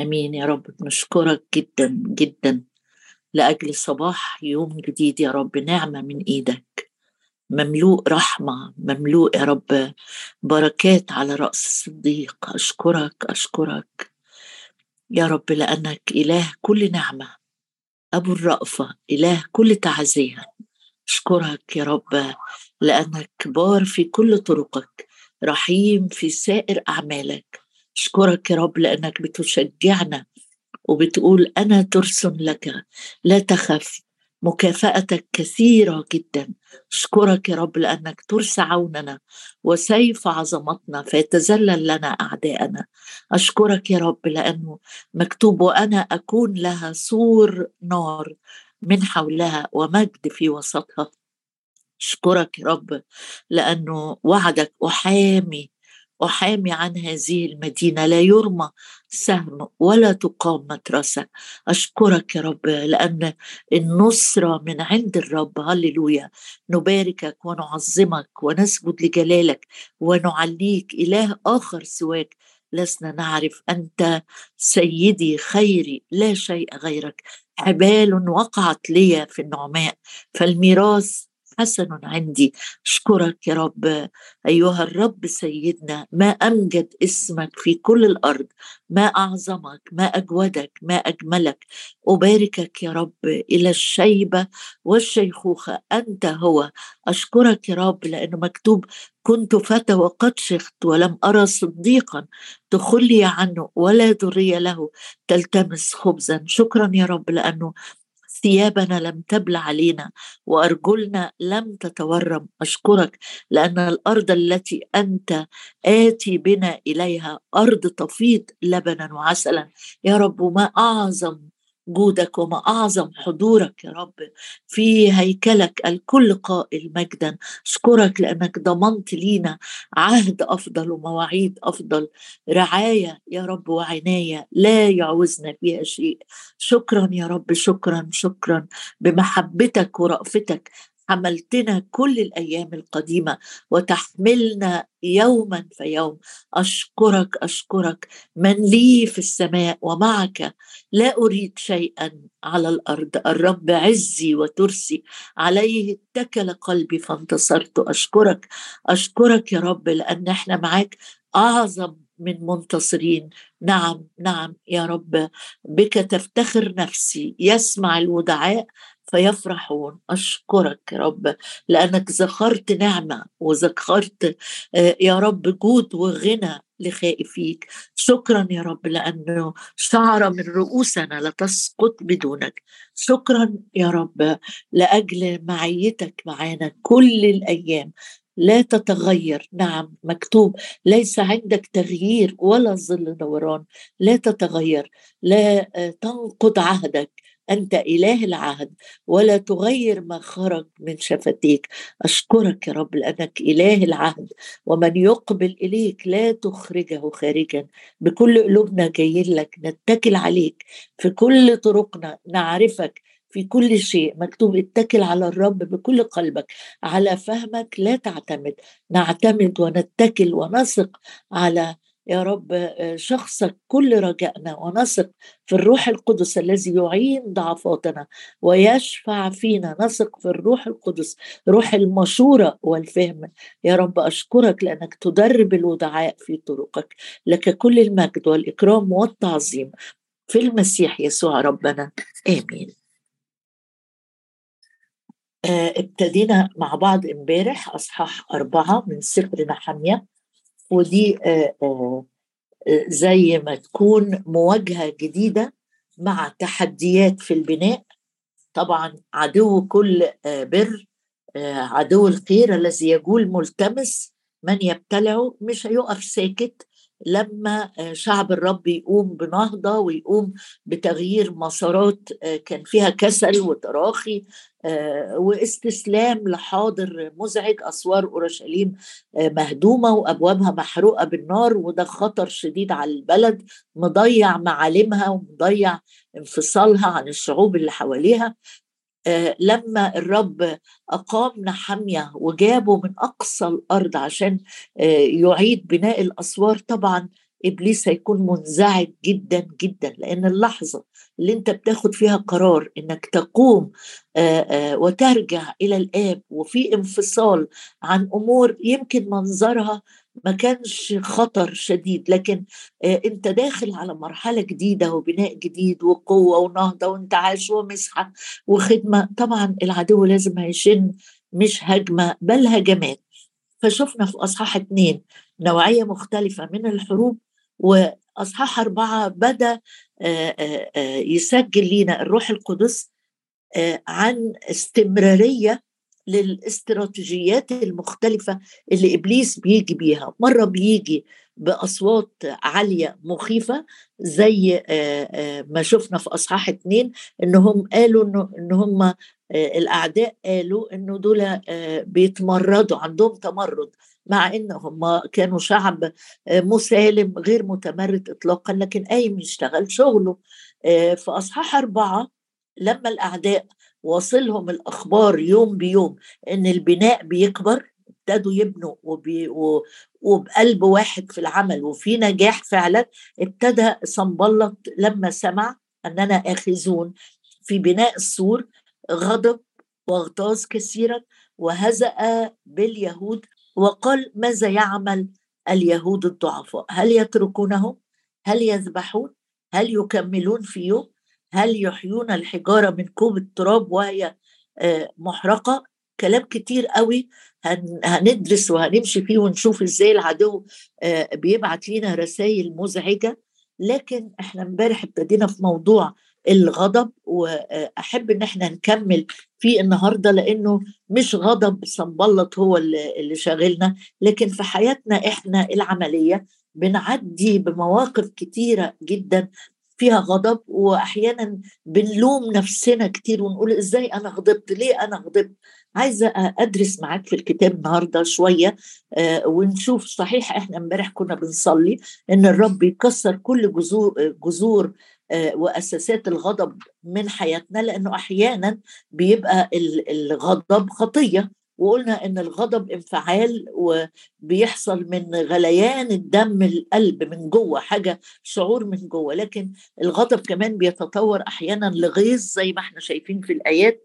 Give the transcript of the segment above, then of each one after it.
آمين. يا رب نشكرك جدا جدا لأجل صباح يوم جديد. يا رب نعمة من إيدك. مملوء رحمة مملوء يا رب بركات على رأس الصديق. أشكرك أشكرك. يا رب لأنك إله كل نعمة. أبو الرأفة إله كل تعزية. أشكرك يا رب لأنك بار في كل طرقك. رحيم في سائر أعمالك. أشكرك يا رب لأنك بتشجعنا وبتقول أنا ترس لك لا تخف مكافأتك كثيرة جدا. أشكرك يا رب لأنك ترس عوننا وسيف عظمتنا فيتذلل لنا أعداءنا. أشكرك يا رب لأنه مكتوب وأنا أكون لها سور نار من حولها ومجد في وسطها. أشكرك يا رب لأنه وعدك أحامي أحامي عن هذه المدينة. لا يرمى سهم ولا تقام مترسة أشكرك يا رب لأن النصرة من عند الرب. هللويا. نباركك ونعظمك ونسجد لجلالك ونعليك إله آخر سواك. لسنا نعرف أنت سيدي خيري لا شيء غيرك. حبال وقعت لي في النعماء. فالميراث حسن عندي. أشكرك يا رب. أيها الرب سيدنا ما أمجد اسمك في كل الأرض ما أعظمك ما أجودك ما أجملك. أباركك يا رب إلى الشيبة والشيخوخة. أنت هو. أشكرك يا رب لأنه مكتوب كنت فتى وقد شخت ولم أرى صديقا تخلي عنه ولا ذرية له تلتمس خبزا. شكرا يا رب لأنه ثيابنا لم تبل علينا وأرجلنا لم تتورم. أشكرك لأن الأرض التي أنت آتي بنا إليها أرض تفيض لبنا وعسلا. يا رب ما أعظم جودك وما اعظم حضورك يا رب. في هيكلك الكل قائل مجدا. أشكرك لأنك ضمنت لينا عهد أفضل ومواعيد أفضل. رعاية يا رب وعناية لا يعوزنا فيها شيء. شكرا يا رب شكرا شكرا. بمحبتك ورأفتك حملتنا كل الأيام القديمة وتحملنا يوما فيوم أشكرك أشكرك. من لي في السماء ومعك لا أريد شيئا على الأرض. الرب عزي وترسي. عليه اتكل قلبي فانتصرت. أشكرك أشكرك يا رب لأن إحنا معاك أعظم من منتصرين. نعم نعم يا رب. بك تفتخر نفسي. يسمع الودعاء فيفرحون. أشكرك يا رب. لأنك ذكرت نعمة وذكرت آه، يا رب جود وغنى لخائفيك. شكرا يا رب لأنه شعرة من رؤوسنا لا تسقط بدونك. شكرا يا رب. لأجل معيتك معانا كل الأيام. لا تتغير. نعم مكتوب. ليس عندك تغيير ولا ظل دوران. لا تتغير. لا آه، تنقض عهدك. أنت إله العهد. ولا تغير ما خرج من شفتيك. أشكرك يا رب لأنك إله العهد. ومن يقبل إليك لا تخرجه خارجا. بكل قلوبنا جايين لك. نتكل عليك. في كل طرقنا نعرفك. في كل شيء مكتوب اتكل على الرب بكل قلبك على فهمك لا تعتمد. نعتمد ونتكل ونثق على يا رب آه، شخصك كل رجائنا ونثق في الروح القدس الذي يعين ضعفاتنا ويشفع فينا. نثق في الروح القدس روح المشورة والفهم. يا رب أشكرك لأنك تدرب الودعاء في طرقك. لك كل المجد والإكرام والتعظيم في المسيح يسوع ربنا. آمين. ابتدينا مع بعض امبارح أصحاح أربعة من سفر نحمية ودي آه، آه، زي ما تكون مواجهة جديدة مع تحديات في البناء. طبعا عدو كل بر عدو الخير الذي يقول ملتمس من يبتلعه مش هيقف ساكت لما شعب الرب يقوم بنهضة ويقوم بتغيير مسارات كان فيها كسل وتراخي آه، واستسلام لحاضر مزعج أسوار أورشليم آه، مهدومة وأبوابها محروقة بالنار وده خطر شديد على البلد. مضيع معالمها ومضيع انفصالها عن الشعوب اللي حواليها. آه، لما الرب أقام نحمية وجابه من أقصى الأرض عشان يعيد بناء الأسوار طبعا إبليس هيكون منزعج جدا جدا لأن اللحظة اللي أنت بتاخد فيها قرار إنك تقوم وترجع إلى الآب وفي انفصال عن أمور يمكن منظرها ما كانش خطر شديد لكن أنت داخل على مرحلة جديدة وبناء جديد وقوة ونهضة وانتعاش ومسحة وخدمة. طبعا العدو لازم هيشن مش هجمة بل هجمات. فشفنا في أصحاح اثنين نوعية مختلفة من الحروب وأصحاح أربعة بدأ يسجل لنا الروح القدس عن استمرارية للاستراتيجيات المختلفة اللي إبليس بيجي بيها. مرة بيجي بأصوات عالية مخيفة زي ما شفنا في أصحاح اتنين إنهم قالوا إنه إن هم الأعداء قالوا إنه دول بيتمردوا عندهم تمرد مع إن هم كانوا شعب مسالم غير متمرد اطلاقا لكن قايم يشتغل شغله. في أصحاح أربعة لما الأعداء واصلهم الأخبار يوم بيوم إن البناء بيكبر ابتدوا يبنوا وبي وبقلب واحد في العمل وفي نجاح فعلا ابتدى صنبلط لما سمع أننا آخذون في بناء السور غضب واغتاظ كثيرا وهزأ باليهود وقال ماذا يعمل اليهود الضعفاء؟ هل يتركونه هل يذبحون؟ هل يكملون في يوم؟ هل يحيون الحجارة من كوب التراب وهي آه، محرقة؟ كلام كتير قوي. هندرس وهنمشي فيه ونشوف إزاي العدو آه، بيبعت لنا رسائل مزعجة. لكن إحنا امبارح ابتدينا في موضوع الغضب وأحب إن إحنا نكمل فيه النهارده لأنه مش غضب صنبلط هو اللي شاغلنا. لكن في حياتنا إحنا العملية بنعدي بمواقف كتيرة جدا. فيها غضب واحيانا بنلوم نفسنا كتير ونقول إزاي أنا غضبت؟ ليه أنا غضبت؟ عايزة أدرس معاك في الكتاب النهارده شوية آه، ونشوف صحيح إحنا امبارح كنا بنصلي إن الرب يكسر كل جذور جذور آه، وأساسات الغضب من حياتنا لأنه أحيانا بيبقى الغضب خطية. وقلنا إن الغضب انفعال وبيحصل من غليان الدم القلب من جوه حاجة شعور من جوه. لكن الغضب كمان بيتطور أحيانا لغيظ زي ما إحنا شايفين في الآيات.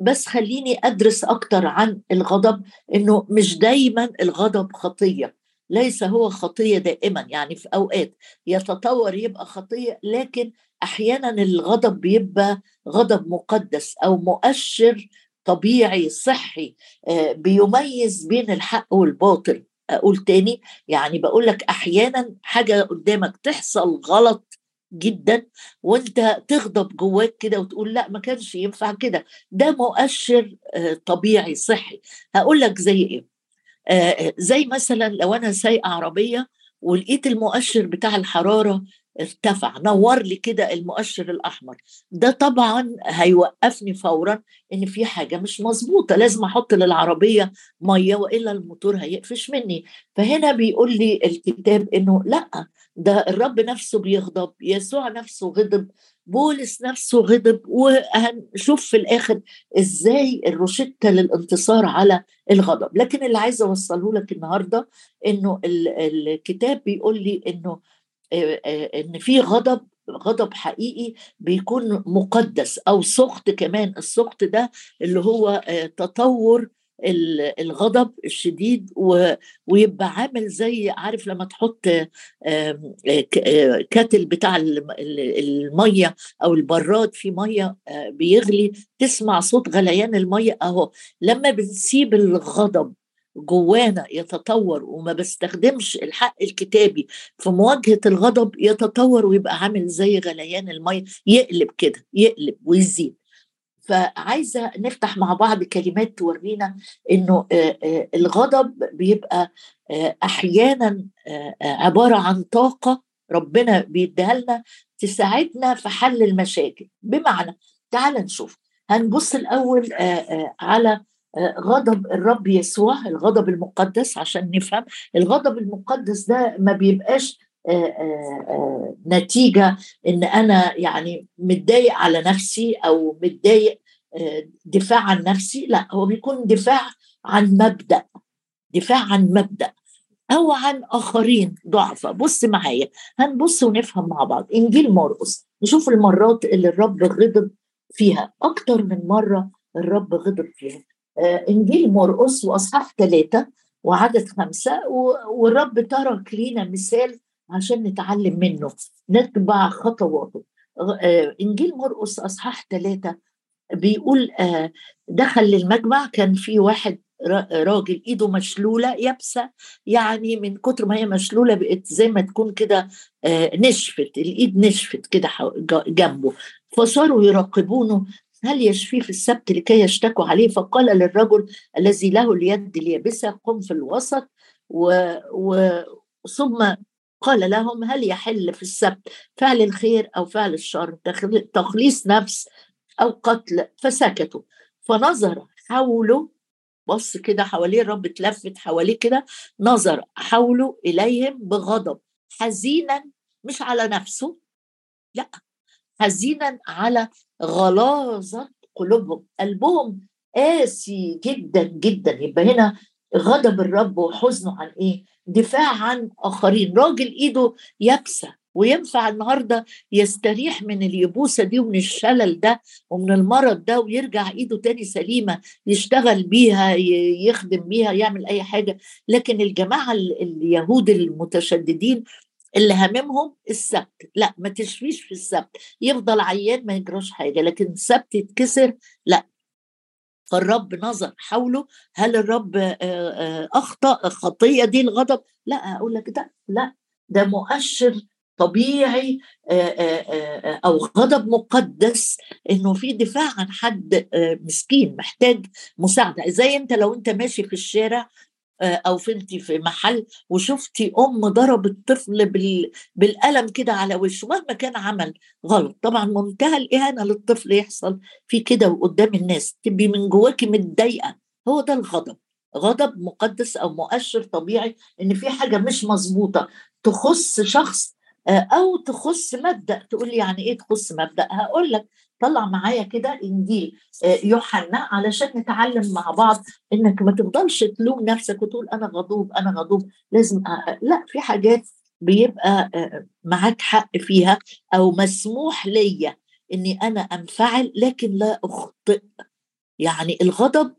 بس خليني أدرس أكتر عن الغضب إنه مش دايما الغضب خطية. ليس هو خطية دائما يعني في أوقات يتطور يبقى خطية لكن أحيانا الغضب بيبقى غضب مقدس أو مؤشر طبيعي صحي آه، بيميز بين الحق والباطل. أقول تاني يعني بقول لك أحيانا حاجة قدامك تحصل غلط جدا وأنت تغضب جواك كده وتقول لأ ما كانش ينفع كده. ده مؤشر آه، طبيعي صحي. هقول لك زي إيه. آه، زي مثلا لو أنا سايقة عربية ولقيت المؤشر بتاع الحرارة ارتفع نور لي كده المؤشر الأحمر. ده طبعا هيوقفني فورا إن في حاجة مش مظبوطة لازم أحط للعربية مية وإلا الموتور هيقفش مني. فهنا بيقول لي الكتاب إنه لأ ده الرب نفسه بيغضب يسوع نفسه غضب بولس نفسه غضب وهنشوف في الآخر إزاي الروشتة للانتصار على الغضب. لكن اللي عايزه أوصله لك النهارده إنه الكتاب بيقول لي إنه إن في غضب غضب حقيقي بيكون مقدس أو سخط كمان السخط ده اللي هو تطور الغضب الشديد ويبقى عامل زي عارف لما تحط كاتل بتاع المية أو البراد في مية بيغلي تسمع صوت غليان المية أهو لما بنسيب الغضب جوانا يتطور وما بستخدمش الحق الكتابي في مواجهة الغضب يتطور ويبقى عامل زي غليان الميه يقلب كده يقلب ويزيد. فعايزة نفتح مع بعض كلمات تورينا إنه الغضب بيبقى أحيانا عبارة عن طاقة ربنا بيديها لنا تساعدنا في حل المشاكل. بمعنى تعال نشوف. هنبص الأول على غضب الرب يسوع الغضب المقدس عشان نفهم. الغضب المقدس ده ما بيبقاش نتيجة إن أنا يعني متضايق على نفسي أو متضايق دفاع عن نفسي. لا هو بيكون دفاع عن مبدأ دفاع عن مبدأ أو عن آخرين. ضعفاء بص معايا هنبص ونفهم مع بعض. إنجيل مرقس نشوف المرات اللي الرب غضب فيها. أكتر من مرة الرب غضب فيها. آه إنجيل مرقس وأصحاح ثلاثة وعدد خمسة والرب ترك لينا مثال عشان نتعلم منه. نتبع خطواته. آه إنجيل مرقس أصحاح ثلاثة بيقول آه دخل للمجمع كان في واحد راجل إيده مشلولة يابسة يعني من كتر ما هي مشلولة بقت زي ما تكون كده آه، نشفت الإيد نشفت كده جنبه. فصاروا يراقبونه هل يشفيه في السبت لكي يشتكوا عليه؟ فقال للرجل الذي له اليد اليابسه قم في الوسط. و, و ثم قال لهم هل يحل في السبت فعل الخير أو فعل الشر تخليص نفس أو قتل؟ فسكتوا. فنظر حوله بص كده حواليه الرب اتلفت حواليه كده نظر حوله إليهم بغضب حزينا مش على نفسه لا. حزينا على غلاظة قلوبهم. قلبهم قاسي جدا جدا. يبقى هنا غضب الرب وحزنه عن إيه؟ دفاع عن آخرين. راجل إيده يابسة وينفع النهارده يستريح من اليبوسه دي ومن الشلل ده ومن المرض ده ويرجع إيده تاني سليمة يشتغل بيها يخدم بيها يعمل أي حاجة. لكن الجماعة اليهود المتشددين اللي هممهم السبت. لا ما تشفيش في السبت. يفضل عيان ما يجراش حاجة لكن السبت يتكسر لا. فالرب نظر حوله هل الرب أخطأ خطية دي الغضب؟ لا أقول لك ده لا. ده مؤشر طبيعي أو غضب مقدس إنه في دفاع عن حد مسكين محتاج مساعدة. زي أنت لو أنت ماشي في الشارع أو انت في محل وشفتي أم ضربت طفل بالقلم كده على وشه مهما كان عمل غلط. طبعا منتهى الإهانة للطفل يحصل في كده وقدام الناس. تبقي من جواكي متضايقة. هو ده الغضب. غضب مقدس أو مؤشر طبيعي إن في حاجة مش مظبوطة. تخص شخص أو تخص مبدأ. تقول لي يعني إيه تخص مبدأ؟ هقول لك. طلع معايا كده انجيل يوحنا علشان نتعلم مع بعض إنك ما تفضلش تلوم نفسك وتقول أنا غضوب أنا غضوب لازم أ... لأ في حاجات بيبقى معاك حق فيها أو مسموح ليا إني أنا أنفعل لكن لا أخطئ. يعني الغضب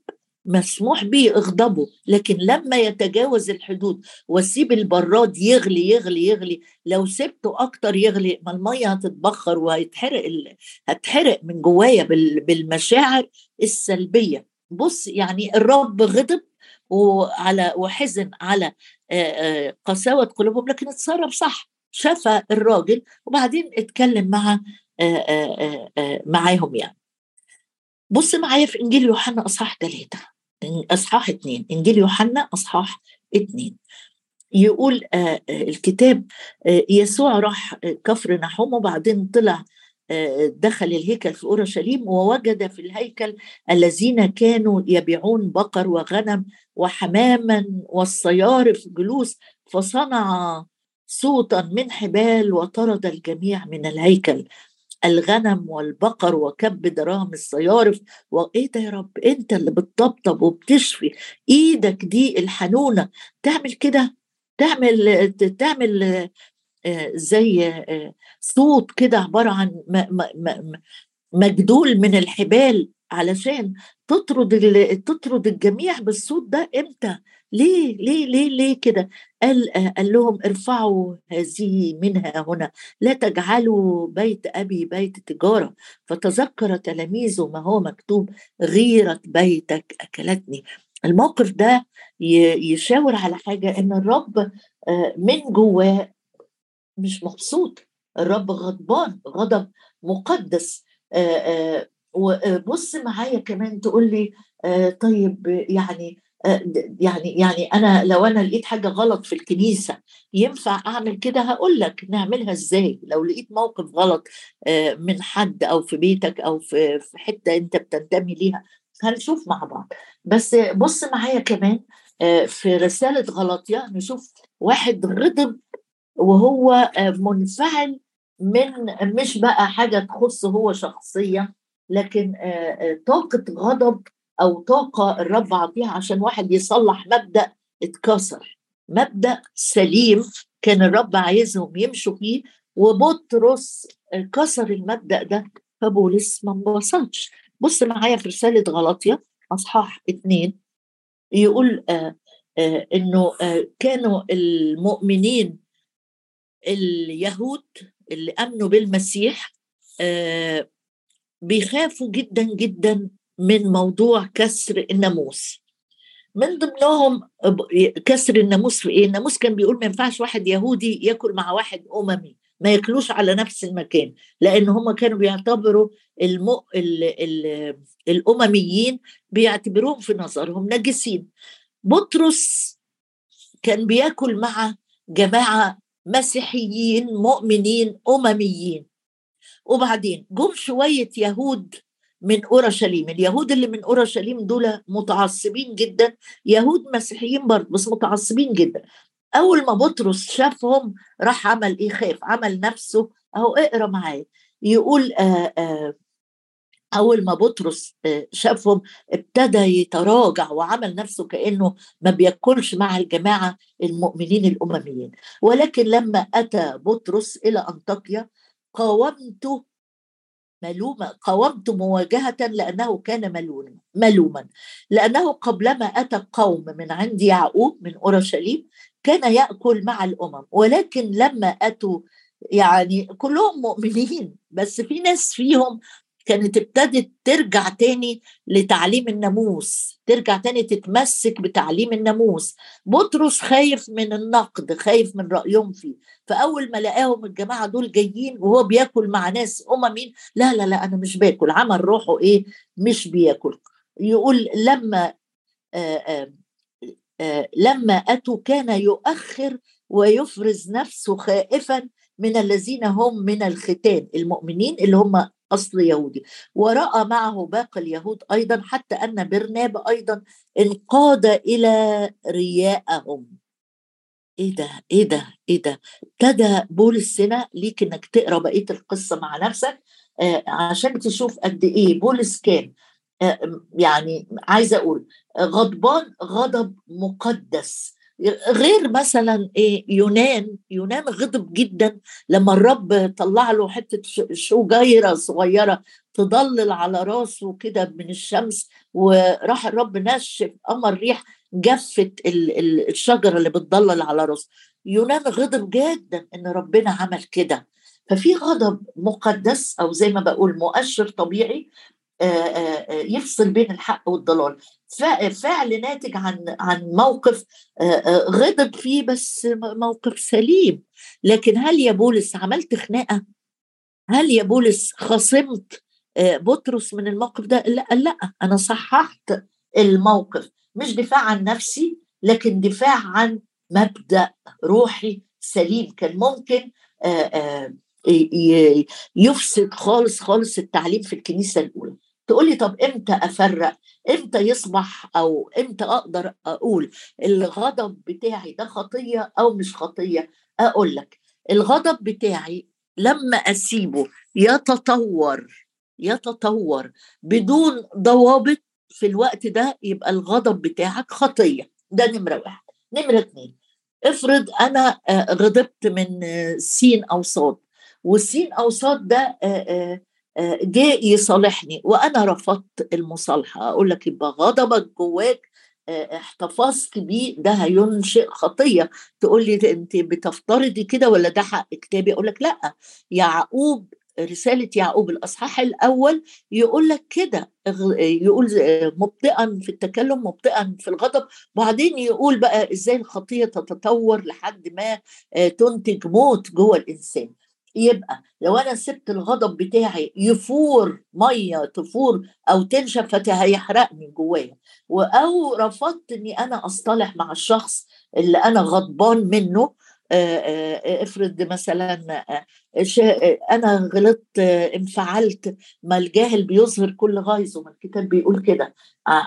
مسموح به اغضبه لكن لما يتجاوز الحدود واسيب البراد يغلي يغلي يغلي لو سبته أكتر يغلي ما المية هتتبخر وهيتحرق ال... هتحرق من جوايا بال... بالمشاعر السلبية. بص يعني الرب غضب وعلى وحزن على قساوة قلوبهم لكن اتصرف صح شفى الراجل وبعدين اتكلم مع معاهم يعني. بص معايا في إنجيل يوحنا أصحاح ثلاثة أصحاح اثنين إنجيل يوحنا أصحاح اثنين يقول آه الكتاب آه يسوع راح كفر نحوم وبعدين طلع آه دخل الهيكل في أورشليم ووجد في الهيكل الذين كانوا يبيعون بقر وغنم وحماما والصيارف جلوس فصنع صوتا من حبال وطرد الجميع من الهيكل. الغنم والبقر وكب دراهم الصيارف وايه ده يا رب؟ أنت اللي بتطبطب وبتشفي. إيدك دي الحنونة. تعمل كده. تعمل تعمل زي صوت كده عبارة عن مجدول من الحبال علشان تطرد تطرد الجميع بالصوت ده إمتى؟ ليه ليه ليه ليه كده؟ قال قال لهم ارفعوا هذه منها هنا لا تجعلوا بيت أبي بيت تجارة فتذكر تلاميذه ما هو مكتوب غيره بيتك أكلتني. الموقف ده يشاور على حاجة إن الرب من جواه مش مبسوط الرب غضبان غضب مقدس وبص معايا كمان تقول لي طيب يعني يعني يعني أنا لو أنا لقيت حاجة غلط في الكنيسة ينفع أعمل كده؟ هقول لك نعملها إزاي؟ لو لقيت موقف غلط من حد أو في بيتك أو في حتة أنت بتنتمي ليها هنشوف مع بعض. بس بص معايا كمان في رسالة غلطية نشوف واحد غضب وهو منفعل من مش بقى حاجة تخصه هو شخصيا لكن طاقة غضب أو طاقة الرب عطيها عشان واحد يصلح مبدأ اتكسر. مبدأ سليم كان الرب عايزهم يمشوا فيه وبطرس كسر المبدأ ده فبولس ما انبسطش. بص معايا في رسالة غلطية أصحاح اثنين يقول آه آه إنه آه كانوا المؤمنين اليهود اللي آمنوا بالمسيح بيخافوا جدا جدا من موضوع كسر الناموس. من ضمنهم كسر الناموس في إيه؟ الناموس كان بيقول ما ينفعش واحد يهودي ياكل مع واحد أممي ما ياكلوش على نفس المكان لأن هم كانوا بيعتبروا الم... ال... ال... الأمميين بيعتبروهم في نظرهم نجسين. بطرس كان بياكل مع جماعة مسيحيين مؤمنين أمميين. وبعدين جم شوية يهود من أورشليم. اليهود اللي من أورشليم دول متعصبين جدا. يهود مسيحيين برضه بس متعصبين جدا. أول ما بطرس شافهم راح عمل إيه؟ خاف عمل نفسه. أهو اقرأ معايا. يقول آآ آآ أول ما بطرس شافهم ابتدى يتراجع وعمل نفسه كأنه ما بياكلش مع الجماعة المؤمنين الأمميين. ولكن لما أتى بطرس إلى أنطاكيا قاومته ملوما قاومت مواجهة لأنه كان ملوما ملوما. لأنه قبلما أتى القوم من عند يعقوب من أورشليم كان يأكل مع الأمم. ولكن لما أتوا يعني كلهم مؤمنين بس في ناس فيهم كانت ابتدت ترجع تاني لتعليم الناموس ترجع تاني تتمسك بتعليم الناموس. بطرس خايف من النقد خايف من رأيهم فيه. فأول ما لقاهم الجماعة دول جايين وهو بياكل مع ناس أممين لا لا لا أنا مش باكل. عمل روحه إيه؟ مش بياكل. يقول لما آآ آآ لما أتوا كان يؤخر ويفرز نفسه خائفا من الذين هم من الختان المؤمنين اللي هم أصل يهودي. ورأى معه باقي اليهود أيضا حتى أن برناب أيضا انقاد إلى رياءهم. إيه ده؟ إيه ده؟ إيه ده؟ ابتدى بولس هنا ليك إنك تقرأ بقية القصة مع نفسك آه عشان تشوف قد إيه بولس كان آه يعني عايزه أقول غضبان غضب مقدس. غير مثلا إيه يونان يونان غضب جدا لما الرب طلع له حتة شجيره صغيرة تضلل على راسه كده من الشمس وراح الرب نشف أمر ريح جفت الشجرة اللي بتضلل على راسه يونان غضب جدا إن ربنا عمل كده. ففي غضب مقدس أو زي ما بقول مؤشر طبيعي يفصل بين الحق والضلال. فعل ناتج عن عن موقف غضب فيه بس موقف سليم. لكن هل يا بولس عملت خناقة؟ هل يا بولس خصمت بطرس من الموقف ده؟ لا لا أنا صححت الموقف. مش دفاع عن نفسي لكن دفاع عن مبدأ روحي سليم. كان ممكن يفسد خالص خالص التعليم في الكنيسة الأولى. تقول لي طب إمتى أفرق؟ إمتى يصبح أو إمتى أقدر أقول الغضب بتاعي ده خطية أو مش خطية؟ أقول لك الغضب بتاعي لما أسيبه يتطور يتطور بدون ضوابط في الوقت ده يبقى الغضب بتاعك خطية. ده نمرة واحد. نمرة اتنين افرض أنا غضبت من سين أو صاد والسين أو صاد ده جاء يصالحني وأنا رفضت المصالحة. أقول لك يبقى غضبك جواك احتفظت بيه ده هينشئ خطية. تقول لي أنت بتفترضي كده ولا ده حق كتابي؟ أقول لك لا. يعقوب رسالة يعقوب الأصحاح الأول يقول لك كده يقول مبطئا في التكلم مبطئا في الغضب. وبعدين يقول بقى إزاي الخطية تتطور لحد ما تنتج موت جوه الإنسان. يبقى لو أنا سبت الغضب بتاعي يفور مية تفور أو تنشف فهيحرقني جوايا. أو رفضت إني أنا أصطلح مع الشخص اللي أنا غضبان منه افرض مثلا أنا غلطت انفعلت ما الجاهل بيظهر كل غيظه ما الكتاب بيقول كده.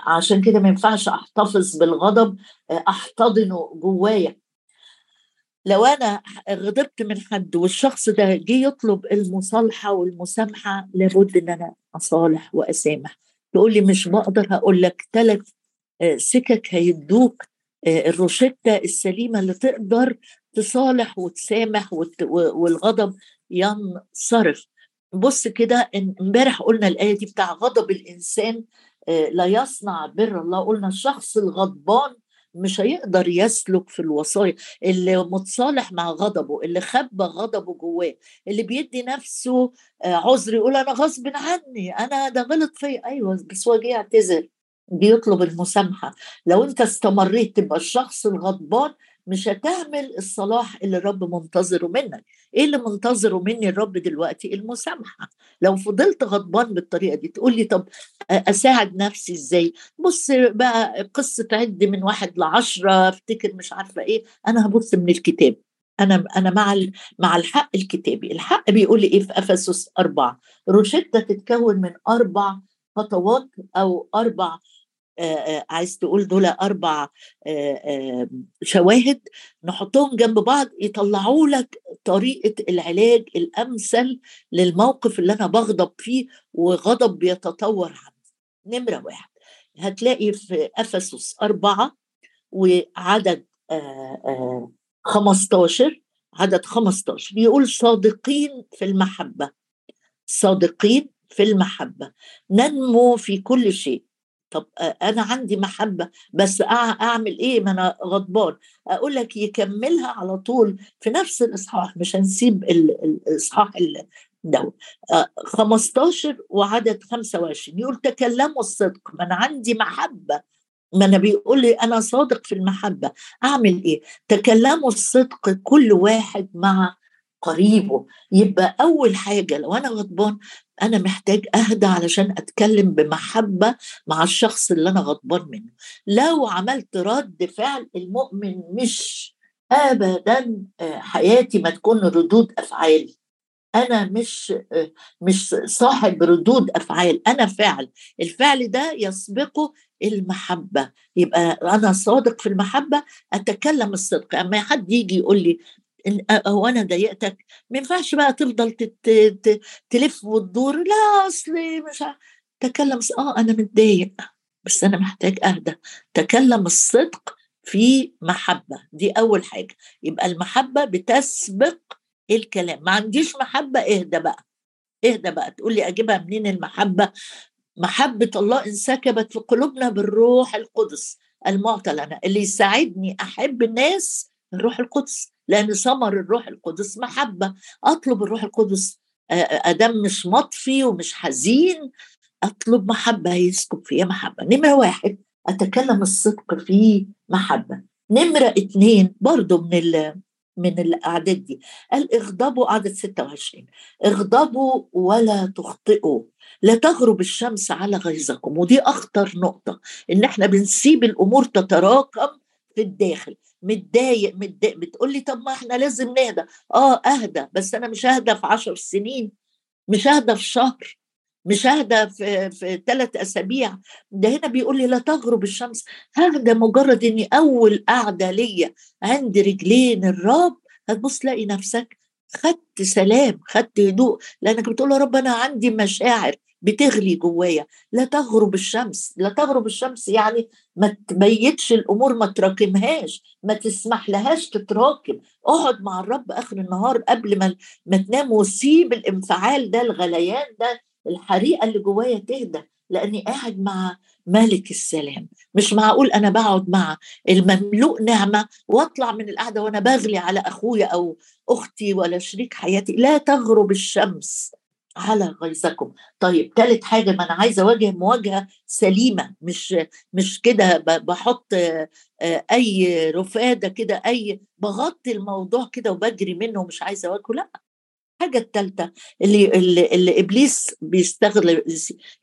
عشان كده ما ينفعش أحتفظ بالغضب أحتضنه جوايا. لو أنا غضبت من حد والشخص ده جه يطلب المصالحة والمسامحة لابد إن أنا أصالح وأسامح. تقول لي مش بقدر هقول لك ثلاث سكك هيدوك آه، الروشتة السليمة اللي تقدر تصالح وتسامح والغضب ينصرف. بص كده إمبارح قلنا الآية دي بتاع غضب الإنسان آه، لا يصنع بر الله. قلنا الشخص الغضبان مش هيقدر يسلك في الوصايا. اللي متصالح مع غضبه اللي خبى غضبه جواه اللي بيدي نفسه آه، عذر يقول أنا غصب عني أنا ده غلط فيا. أيوه بس هو جه يعتذر. بيطلب المسامحة. لو أنت استمريت تبقى الشخص الغضبان مش هتعمل الصلاح اللي الرب منتظره منك. إيه اللي منتظره مني الرب دلوقتي؟ المسامحة. لو فضلت غضبان بالطريقة دي تقول لي طب أساعد نفسي إزاي؟ بص بقى قصة عد من واحد لعشرة أفتكر مش عارفة إيه. أنا هبص من الكتاب. أنا أنا مع مع الحق الكتابي. الحق بيقول لي إيه في إفسس أربعة؟ روشتة تتكون من أربع خطوات أو أربع عايز تقول دول أربع شواهد نحطهم جنب بعض يطلعوا لك طريقة العلاج الأمثل للموقف اللي أنا بغضب فيه وغضب بيتطور عنه. نمرة واحد هتلاقي في أفسس أربعة وعدد 15 عدد 15 بيقول صادقين في المحبة صادقين في المحبة ننمو في كل شيء. طب أنا عندي محبة بس أعمل إيه؟ ما أنا غضبان. أقول لك يكملها على طول في نفس الإصحاح مش هنسيب الإصحاح ده. 15 وعدد 25 يقول تكلموا الصدق. ما أنا عندي محبة. ما أنا بيقول لي أنا صادق في المحبة. أعمل إيه؟ تكلموا الصدق كل واحد مع قريبه. يبقى أول حاجة لو أنا غضبان أنا محتاج أهدى علشان أتكلم بمحبة مع الشخص اللي أنا غضبان منه. لو عملت رد فعل المؤمن مش ابدا آه، حياتي ما تكون ردود افعال أنا مش آه، مش صاحب ردود أفعال أنا فعل. الفعل ده يسبقه المحبة. يبقى أنا صادق في المحبة أتكلم الصدق. أما حد يجي يقول لي هو أنا ضايقتك ما ينفعش بقى تفضل تلف وتدور لا اصلي مش تكلم آه أنا متضايق بس أنا محتاج أهدى تكلم الصدق في محبة دي أول حاجة يبقى المحبة بتسبق الكلام ما عنديش محبة اهدى بقى اهدى بقى تقول لي أجيبها منين المحبة؟ محبة الله انسكبت في قلوبنا بالروح القدس المعطى لنا اللي يساعدني أحب الناس الروح القدس. لأن ثمر الروح القدس محبة. أطلب الروح القدس أدم مش مطفي ومش حزين. أطلب محبة يسكب فيها محبة. نمرة واحد أتكلم الصدق في محبة. نمرة اتنين برضو من ال من الأعداد دي. قال اغضبوا عدد 26 اغضبوا ولا تخطئوا. لا تغرب الشمس على غيظكم. ودي أخطر نقطة إن إحنا بنسيب الأمور تتراكم في الداخل. متضايق متضايق بتقول لي طب ما إحنا لازم نهدى. آه أهدى بس أنا مش أهدى في عشر سنين مش أهدى في شهر مش أهدى في في ثلاث أسابيع. ده هنا بيقول لي لا تغرب الشمس. ههدى مجرد إني أول قعده ليا عند رجلين الرب هتبص تلاقي نفسك خدت سلام خدت هدوء. لأنك بتقول يا رب أنا عندي مشاعر. بتغلي جوايا. لا تغرب الشمس لا تغرب الشمس يعني ما تبيتش الأمور ما تراكمهاش ما تسمح لهاش تتراكم. اقعد مع الرب آخر النهار قبل ما ما تنام وسيب الانفعال ده الغليان ده الحريقة اللي جوايا تهدى. لأني قاعد مع ملك السلام. مش معقول أنا بقعد مع المملوء نعمة واطلع من القعدة وأنا بغلي على أخويا أو أختي ولا شريك حياتي. لا تغرب الشمس. على غيظكم. طيب ثالث حاجة ما أنا عايزة اواجه مواجهة سليمة مش مش كده بحط أي رفادة كده أي بغطي الموضوع كده وبجري منه ومش عايزة أواجهه. لا الحاجة الثالثة اللي, اللي, اللي إبليس بيستغل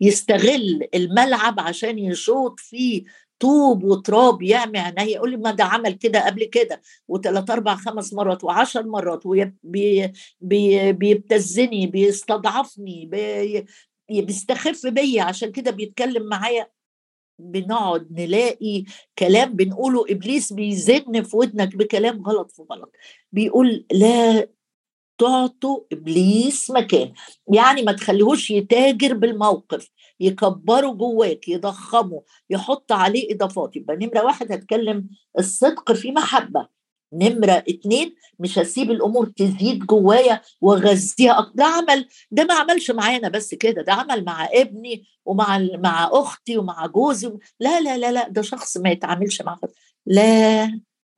يستغل الملعب عشان يشوط فيه طوب وتراب يعمي عينيا يقول لي ما ده عمل كده قبل كده وثلاث أربع خمس مرات وعشر مرات وبيبتزني بيستضعفني بي بيستخف بيا. عشان كده بيتكلم معايا. بنقعد نلاقي كلام بنقوله إبليس بيزن في ودنك بكلام غلط في غلط. بيقول لا تعطوا إبليس مكان. يعني ما تخليهوش يتاجر بالموقف يكبروا جواك يضخموا يحط عليه إضافات. يبقى نمرة واحد هتكلم الصدق في محبة. نمرة اتنين مش هسيب الأمور تزيد جوايا وأغذيها ده عمل ده ما عملش معانا بس كده ده عمل مع ابني ومع مع أختي ومع جوزي لا لا لا لا ده شخص ما يتعاملش مع لا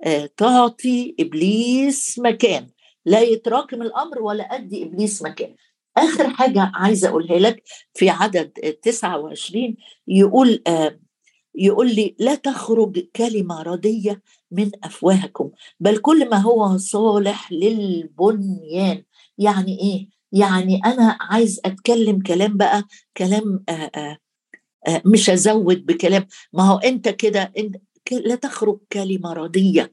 آه تعطي إبليس مكان. لا يتراكم الأمر ولا أدي إبليس مكان آخر حاجة عايزة أقولها لك في عدد 29 يقول آه يقول لي لا تخرج كلمة رديه من أفواهكم بل كل ما هو صالح للبنيان. يعني إيه؟ يعني أنا عايز أتكلم كلام بقى كلام آآ آآ آآ مش أزود بكلام. ما هو أنت كده لا تخرج كلمة رديه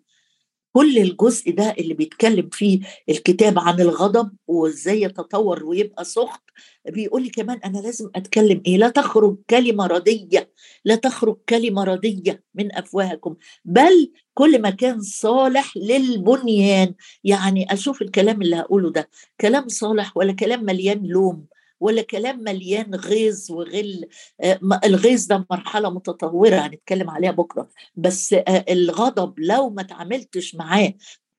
كل الجزء ده اللي بيتكلم فيه الكتاب عن الغضب وازاي يتطور ويبقى سخط بيقول لي كمان أنا لازم أتكلم إيه؟ لا تخرج كلمة رديه لا تخرج كلمة رديه من أفواهكم بل كل ما كان صالح للبنيان. يعني أشوف الكلام اللي هقوله ده كلام صالح ولا كلام مليان لوم؟ ولا كلام مليان غيظ وغل آه، الغيظ ده مرحلة متطورة هنتكلم عليها بكرة. بس آه، الغضب لو ما تعاملتش معاه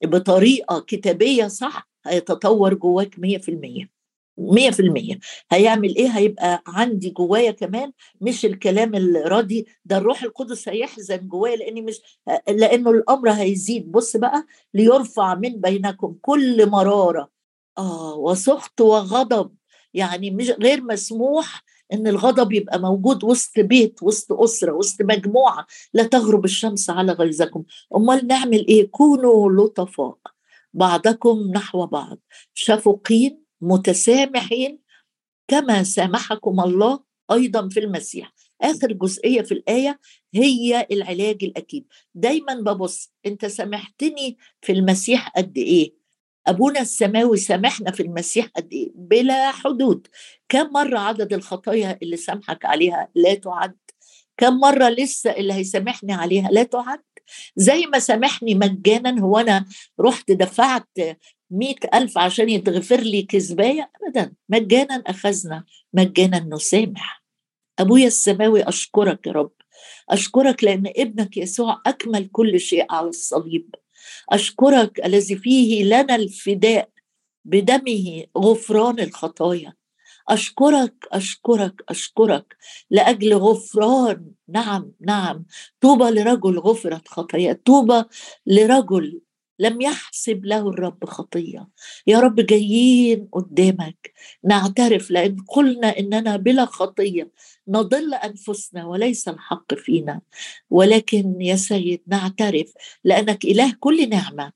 بطريقة كتابية صح هيتطور جواك 100% 100% هيعمل إيه؟ هيبقى عندي جوايا كمان مش الكلام الراضي ده الروح القدس هيحزن جوايا لأني مش آه، لأنه الأمر هيزيد. بص بقى ليرفع من بينكم كل مرارة. آه وسخط وغضب. يعني مش غير مسموح إن الغضب يبقى موجود وسط بيت وسط أسرة وسط مجموعة لا تغرب الشمس على غيظكم. أمال نعمل إيه؟ كونوا لطفاء بعضكم نحو بعض شفقين متسامحين كما سامحكم الله أيضا في المسيح. آخر جزئية في الآية هي العلاج الأكيد. دايما ببص أنت سامحتني في المسيح قد إيه؟ أبونا السماوي سامحنا في المسيح قد إيه بلا حدود. كم مرة عدد الخطايا اللي سامحك عليها لا تعد؟ كم مرة لسه اللي هيسامحني عليها لا تعد؟ زي ما سامحني مجانا هو أنا رحت دفعت مئة ألف عشان يتغفر لي كذباية أبدا مجانا أخذنا مجانا نسامح. أبويا السماوي أشكرك يا رب. أشكرك لأن ابنك يسوع أكمل كل شيء على الصليب. أشكرك الذي فيه لنا الفداء بدمه غفران الخطايا. أشكرك أشكرك أشكرك لأجل غفران. نعم نعم. طوبى لرجل غفرت خطايا طوبى لرجل لم يحسب له الرب خطية. يا رب جايين قدامك. نعترف لأن قلنا إننا بلا خطية نضل أنفسنا وليس الحق فينا. ولكن يا سيد نعترف لأنك إله كل نعمة.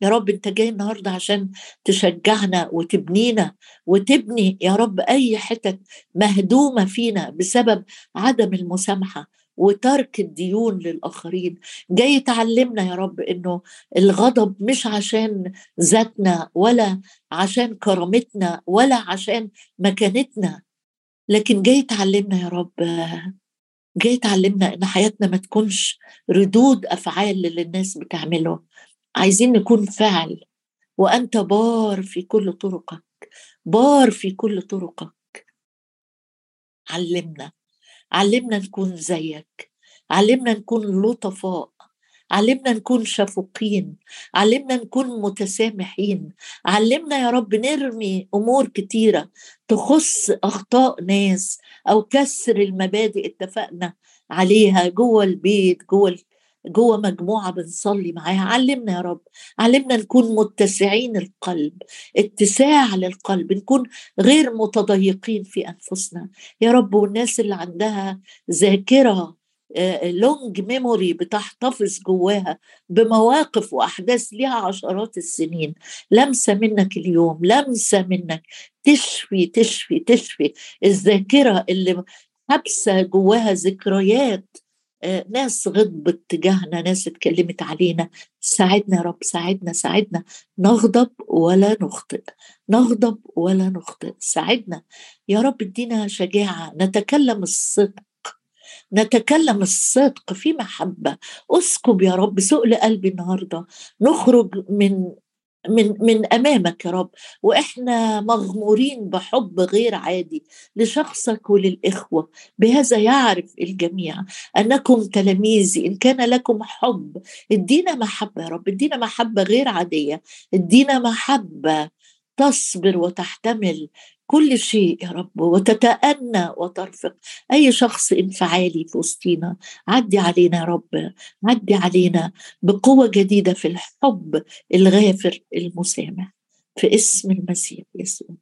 يا رب أنت جاي النهارده عشان تشجعنا وتبنينا وتبني يا رب أي حتت مهدومة فينا بسبب عدم المسامحة. وترك الديون للآخرين. جاي تعلمنا يا رب إنه الغضب مش عشان ذاتنا ولا عشان كرامتنا ولا عشان مكانتنا لكن جاي تعلمنا يا رب جاي تعلمنا إن حياتنا ما تكونش ردود أفعال للي الناس بتعمله. عايزين نكون فعل وأنت بار في كل طرقك بار في كل طرقك. علمنا. علمنا نكون زيك. علمنا نكون لطفاء. علمنا نكون شفوقين علمنا نكون متسامحين. علمنا يا رب نرمي أمور كتيرة تخص أخطاء ناس أو كسر المبادئ اتفقنا عليها جوه البيت جوه جوه مجموعة بنصلي معاها. علمنا يا رب علمنا نكون متسعين القلب اتساع للقلب نكون غير متضيقين في أنفسنا. يا رب والناس اللي عندها ذاكرة لونج ميموري بتحتفظ جواها بمواقف وأحداث ليها عشرات السنين. لمسه منك اليوم لمسه منك. تشفي تشفي تشفي. الذاكرة اللي حابسة جواها ذكريات آه، ناس غضبت تجاهنا ناس اتكلمت علينا. ساعدنا يا رب ساعدنا ساعدنا. نغضب ولا نخطئ. نغضب ولا نخطئ. ساعدنا. يا رب ادينا شجاعة. نتكلم الصدق. نتكلم الصدق في محبة. اسكب يا رب سؤل قلبي النهاردة. نخرج من من من أمامك يا رب. وإحنا مغمورين بحب غير عادي لشخصك وللإخوة. بهذا يعرف الجميع أنكم تلاميذي إن كان لكم حب. ادينا محبة يا رب ادينا محبة غير عادية. ادينا محبة تصبر وتحتمل كل شيء يا رب وتتأنى وترفق. أي شخص انفعالي في وسطينا عدي علينا يا رب عدي علينا بقوة جديدة في الحب الغافر المسامح. في اسم المسيح يسوع.